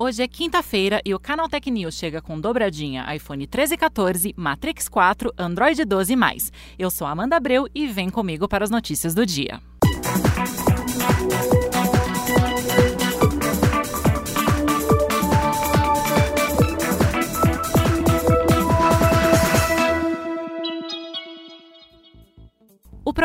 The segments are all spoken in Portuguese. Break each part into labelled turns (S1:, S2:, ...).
S1: Hoje é quinta-feira e o Canaltech News chega com dobradinha iPhone 13 e 14, Matrix 4, Android 12 e mais. Eu sou Amanda Abreu e vem comigo para as notícias do dia. O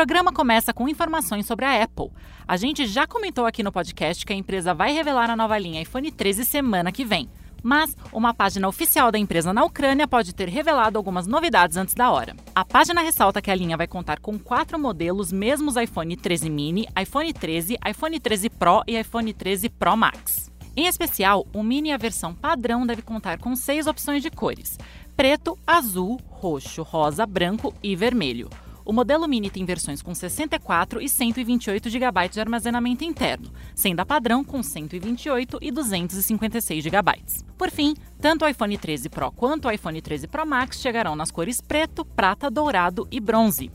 S1: programa começa com informações sobre a Apple. A gente já comentou aqui no podcast que a empresa vai revelar a nova linha iPhone 13 semana que vem. Mas uma página oficial da empresa na Ucrânia pode ter revelado algumas novidades antes da hora. A página ressalta que a linha vai contar com quatro modelos, mesmos iPhone 13 mini, iPhone 13, iPhone 13 Pro e iPhone 13 Pro Max. Em especial, o Mini, a versão padrão, deve contar com seis opções de cores: preto, azul, roxo, rosa, branco e vermelho. O modelo Mini tem versões com 64 e 128 GB de armazenamento interno, sendo a padrão com 128 e 256 GB. Por fim, tanto o iPhone 13 Pro quanto o iPhone 13 Pro Max chegarão nas cores preto, prata, dourado e bronze.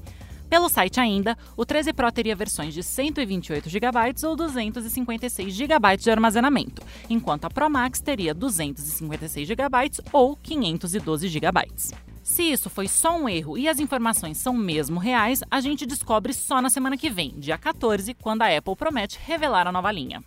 S1: Pelo site ainda, o 13 Pro teria versões de 128 GB ou 256 GB de armazenamento, enquanto a Pro Max teria 256 GB ou 512 GB. Se isso foi só um erro e as informações são mesmo reais, a gente descobre só na semana que vem, dia 14, quando a Apple promete revelar a nova linha.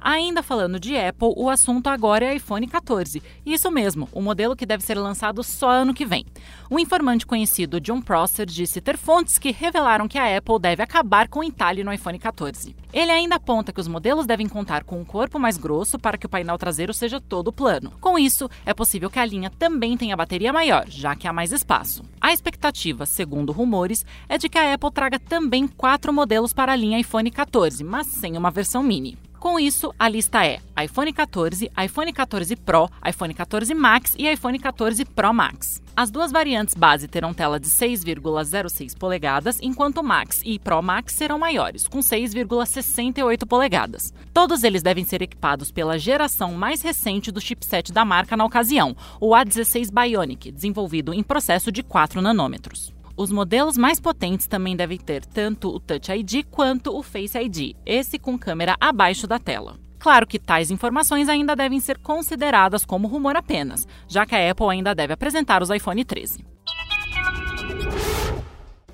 S1: Ainda falando de Apple, o assunto agora é iPhone 14. Isso mesmo, o modelo que deve ser lançado só ano que vem. Um informante conhecido, John Prosser, disse ter fontes que revelaram que a Apple deve acabar com o entalhe no iPhone 14. Ele ainda aponta que os modelos devem contar com um corpo mais grosso para que o painel traseiro seja todo plano. Com isso, é possível que a linha também tenha bateria maior, já que há mais espaço. A expectativa, segundo rumores, é de que a Apple traga também quatro modelos para a linha iPhone 14, mas sem uma versão mini. Com isso, a lista é iPhone 14, iPhone 14 Pro, iPhone 14 Max e iPhone 14 Pro Max. As duas variantes base terão tela de 6,06 polegadas, enquanto Max e Pro Max serão maiores, com 6,68 polegadas. Todos eles devem ser equipados pela geração mais recente do chipset da marca na ocasião, o A16 Bionic, desenvolvido em processo de 4 nanômetros. Os modelos mais potentes também devem ter tanto o Touch ID quanto o Face ID, esse com câmera abaixo da tela. Claro que tais informações ainda devem ser consideradas como rumor apenas, já que a Apple ainda deve apresentar os iPhone 13.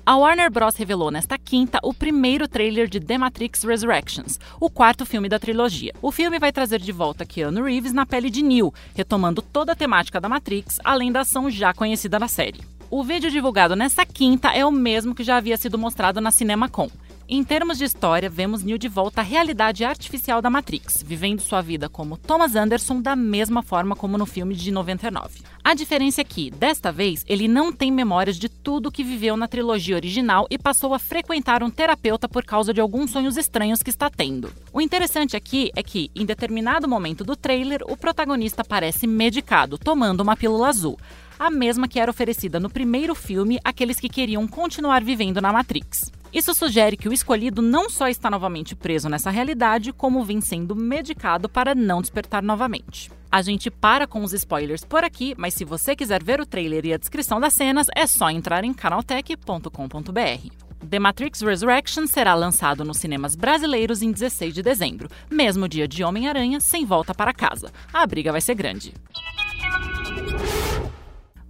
S1: A Warner Bros. revelou nesta quinta o primeiro trailer de The Matrix Resurrections, o quarto filme da trilogia. O filme vai trazer de volta Keanu Reeves na pele de Neo, retomando toda a temática da Matrix, além da ação já conhecida na série. O vídeo divulgado nesta quinta é o mesmo que já havia sido mostrado na CinemaCon. Em termos de história, vemos Neo de volta à realidade artificial da Matrix, vivendo sua vida como Thomas Anderson da mesma forma como no filme de 99. A diferença é que, desta vez, ele não tem memórias de tudo que viveu na trilogia original e passou a frequentar um terapeuta por causa de alguns sonhos estranhos que está tendo. O interessante aqui é que, em determinado momento do trailer, o protagonista parece medicado, tomando uma pílula azul a mesma que era oferecida no primeiro filme àqueles que queriam continuar vivendo na Matrix. Isso sugere que o escolhido não só está novamente preso nessa realidade, como vem sendo medicado para não despertar novamente. A gente para com os spoilers por aqui, mas se você quiser ver o trailer e a descrição das cenas, é só entrar em canaltech.com.br. The Matrix Resurrection será lançado nos cinemas brasileiros em 16 de dezembro, mesmo dia de Homem-Aranha sem volta para casa. A briga vai ser grande.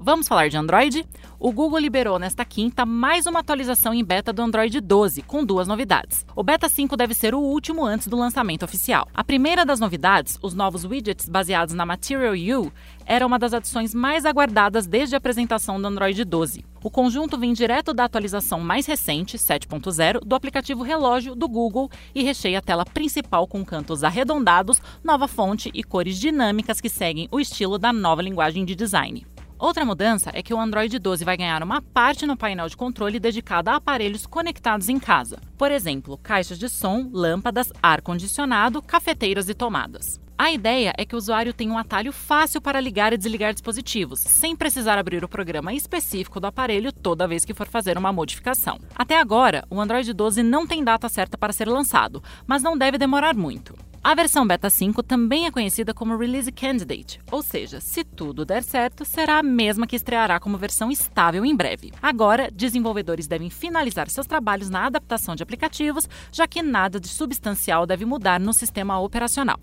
S1: Vamos falar de Android? O Google liberou nesta quinta mais uma atualização em beta do Android 12, com duas novidades. O Beta 5 deve ser o último antes do lançamento oficial. A primeira das novidades, os novos widgets baseados na Material U, era uma das adições mais aguardadas desde a apresentação do Android 12. O conjunto vem direto da atualização mais recente, 7.0, do aplicativo Relógio do Google e recheia a tela principal com cantos arredondados, nova fonte e cores dinâmicas que seguem o estilo da nova linguagem de design. Outra mudança é que o Android 12 vai ganhar uma parte no painel de controle dedicada a aparelhos conectados em casa. Por exemplo, caixas de som, lâmpadas, ar-condicionado, cafeteiras e tomadas. A ideia é que o usuário tenha um atalho fácil para ligar e desligar dispositivos, sem precisar abrir o programa específico do aparelho toda vez que for fazer uma modificação. Até agora, o Android 12 não tem data certa para ser lançado, mas não deve demorar muito. A versão Beta 5 também é conhecida como Release Candidate, ou seja, se tudo der certo, será a mesma que estreará como versão estável em breve. Agora, desenvolvedores devem finalizar seus trabalhos na adaptação de aplicativos, já que nada de substancial deve mudar no sistema operacional.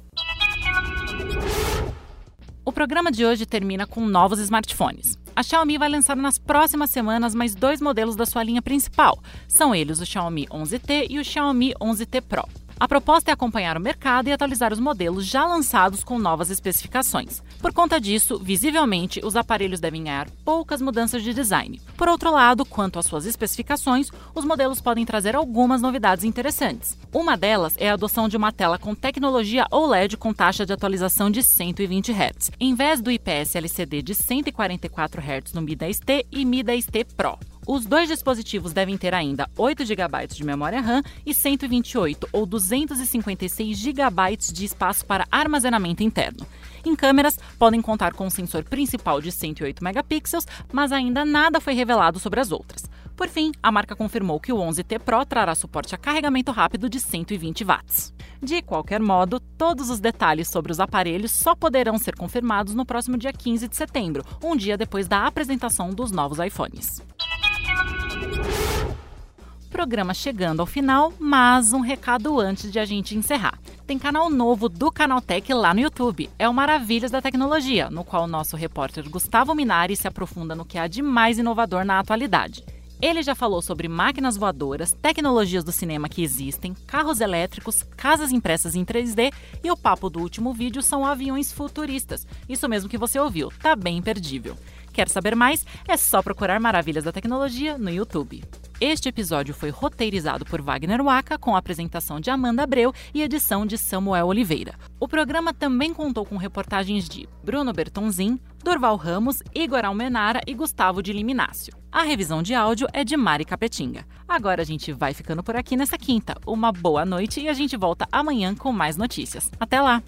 S1: O programa de hoje termina com novos smartphones. A Xiaomi vai lançar nas próximas semanas mais dois modelos da sua linha principal. São eles o Xiaomi 11T e o Xiaomi 11T Pro. A proposta é acompanhar o mercado e atualizar os modelos já lançados com novas especificações. Por conta disso, visivelmente, os aparelhos devem ganhar poucas mudanças de design. Por outro lado, quanto às suas especificações, os modelos podem trazer algumas novidades interessantes. Uma delas é a adoção de uma tela com tecnologia OLED com taxa de atualização de 120 Hz, em vez do IPS LCD de 144 Hz no Mi 10T e Mi 10T Pro. Os dois dispositivos devem ter ainda 8 GB de memória RAM e 128 ou 256 GB de espaço para armazenamento interno. Em câmeras, podem contar com um sensor principal de 108 megapixels, mas ainda nada foi revelado sobre as outras. Por fim, a marca confirmou que o 11T Pro trará suporte a carregamento rápido de 120 watts. De qualquer modo, todos os detalhes sobre os aparelhos só poderão ser confirmados no próximo dia 15 de setembro, um dia depois da apresentação dos novos iPhones programa chegando ao final, mas um recado antes de a gente encerrar. Tem canal novo do Canaltech lá no YouTube. É o Maravilhas da Tecnologia, no qual o nosso repórter Gustavo Minari se aprofunda no que há de mais inovador na atualidade. Ele já falou sobre máquinas voadoras, tecnologias do cinema que existem, carros elétricos, casas impressas em 3D e o papo do último vídeo são aviões futuristas. Isso mesmo que você ouviu, tá bem imperdível. Quer saber mais? É só procurar Maravilhas da Tecnologia no YouTube. Este episódio foi roteirizado por Wagner Waka, com a apresentação de Amanda Abreu e edição de Samuel Oliveira. O programa também contou com reportagens de Bruno Bertonzin, Dorval Ramos, Igor Almenara e Gustavo de Liminácio. A revisão de áudio é de Mari Capetinga. Agora a gente vai ficando por aqui nessa quinta. Uma boa noite e a gente volta amanhã com mais notícias. Até lá!